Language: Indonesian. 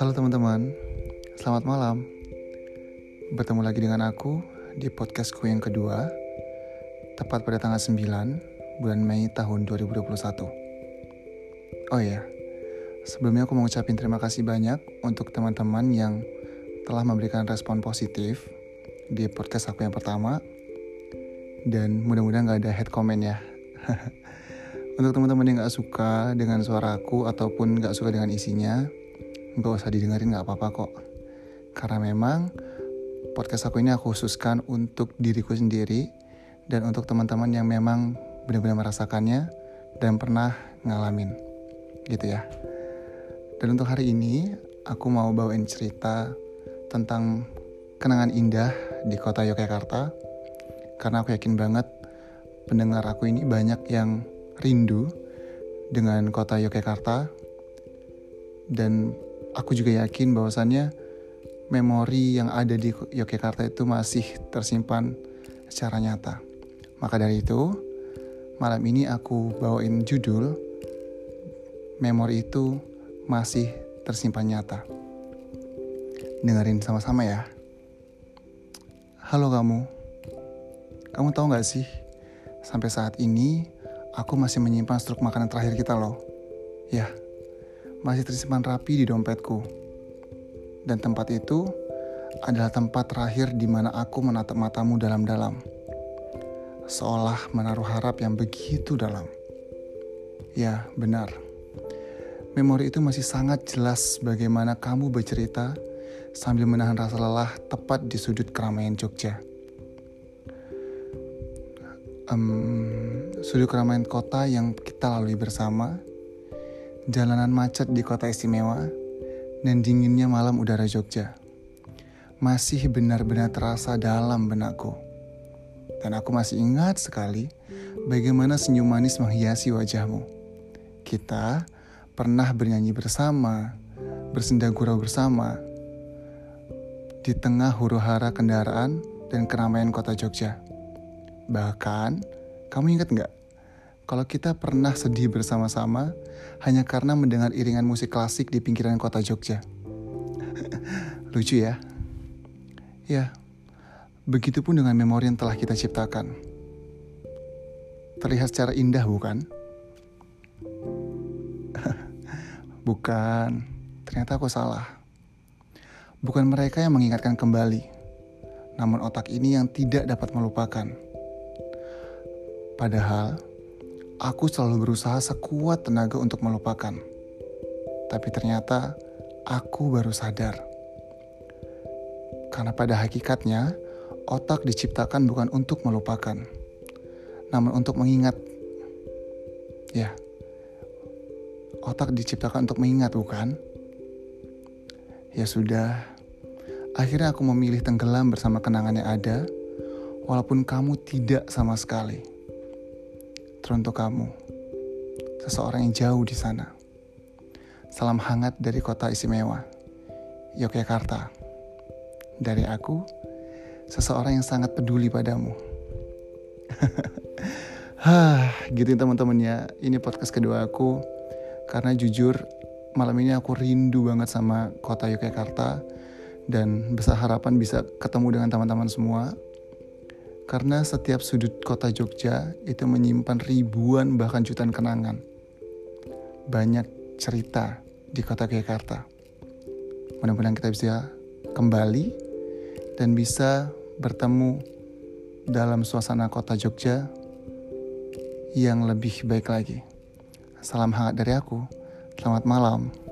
Halo teman-teman, selamat malam. Bertemu lagi dengan aku di podcastku yang kedua, tepat pada tanggal 9 bulan Mei tahun 2021. Oh iya, sebelumnya aku mau terima kasih banyak untuk teman-teman yang telah memberikan respon positif di podcast aku yang pertama. Dan mudah-mudahan gak ada head comment ya. untuk teman-teman yang gak suka dengan suaraku ataupun gak suka dengan isinya, nggak usah didengerin nggak apa-apa kok. Karena memang podcast aku ini aku khususkan untuk diriku sendiri dan untuk teman-teman yang memang benar-benar merasakannya dan pernah ngalamin gitu ya. Dan untuk hari ini aku mau bawain cerita tentang kenangan indah di kota Yogyakarta. Karena aku yakin banget pendengar aku ini banyak yang rindu dengan kota Yogyakarta dan aku juga yakin bahwasannya memori yang ada di Yogyakarta itu masih tersimpan secara nyata. Maka dari itu, malam ini aku bawain judul Memori itu masih tersimpan nyata. Dengerin sama-sama ya. Halo kamu. Kamu tahu gak sih, sampai saat ini aku masih menyimpan struk makanan terakhir kita loh. Ya, masih tersimpan rapi di dompetku. Dan tempat itu adalah tempat terakhir di mana aku menatap matamu dalam-dalam. Seolah menaruh harap yang begitu dalam. Ya, benar. Memori itu masih sangat jelas bagaimana kamu bercerita sambil menahan rasa lelah tepat di sudut keramaian Jogja. Um, sudut keramaian kota yang kita lalui bersama jalanan macet di kota istimewa, dan dinginnya malam udara Jogja. Masih benar-benar terasa dalam benakku. Dan aku masih ingat sekali bagaimana senyum manis menghiasi wajahmu. Kita pernah bernyanyi bersama, bersenda gurau bersama, di tengah huru hara kendaraan dan keramaian kota Jogja. Bahkan, kamu ingat nggak kalau kita pernah sedih bersama-sama hanya karena mendengar iringan musik klasik di pinggiran kota Jogja. Lucu ya? Ya, begitupun dengan memori yang telah kita ciptakan. Terlihat secara indah bukan? bukan, ternyata aku salah. Bukan mereka yang mengingatkan kembali, namun otak ini yang tidak dapat melupakan. Padahal, Aku selalu berusaha sekuat tenaga untuk melupakan. Tapi ternyata aku baru sadar. Karena pada hakikatnya, otak diciptakan bukan untuk melupakan, namun untuk mengingat. Ya, otak diciptakan untuk mengingat, bukan? Ya sudah, akhirnya aku memilih tenggelam bersama kenangan yang ada, walaupun kamu tidak sama sekali teruntuk kamu, seseorang yang jauh di sana. Salam hangat dari kota istimewa, Yogyakarta. Dari aku, seseorang yang sangat peduli padamu. Hah, gitu teman-teman ya. Ini podcast kedua aku. Karena jujur, malam ini aku rindu banget sama kota Yogyakarta. Dan besar harapan bisa ketemu dengan teman-teman semua karena setiap sudut kota Jogja itu menyimpan ribuan bahkan jutaan kenangan. Banyak cerita di kota Jakarta. Mudah-mudahan kita bisa kembali dan bisa bertemu dalam suasana kota Jogja yang lebih baik lagi. Salam hangat dari aku. Selamat malam.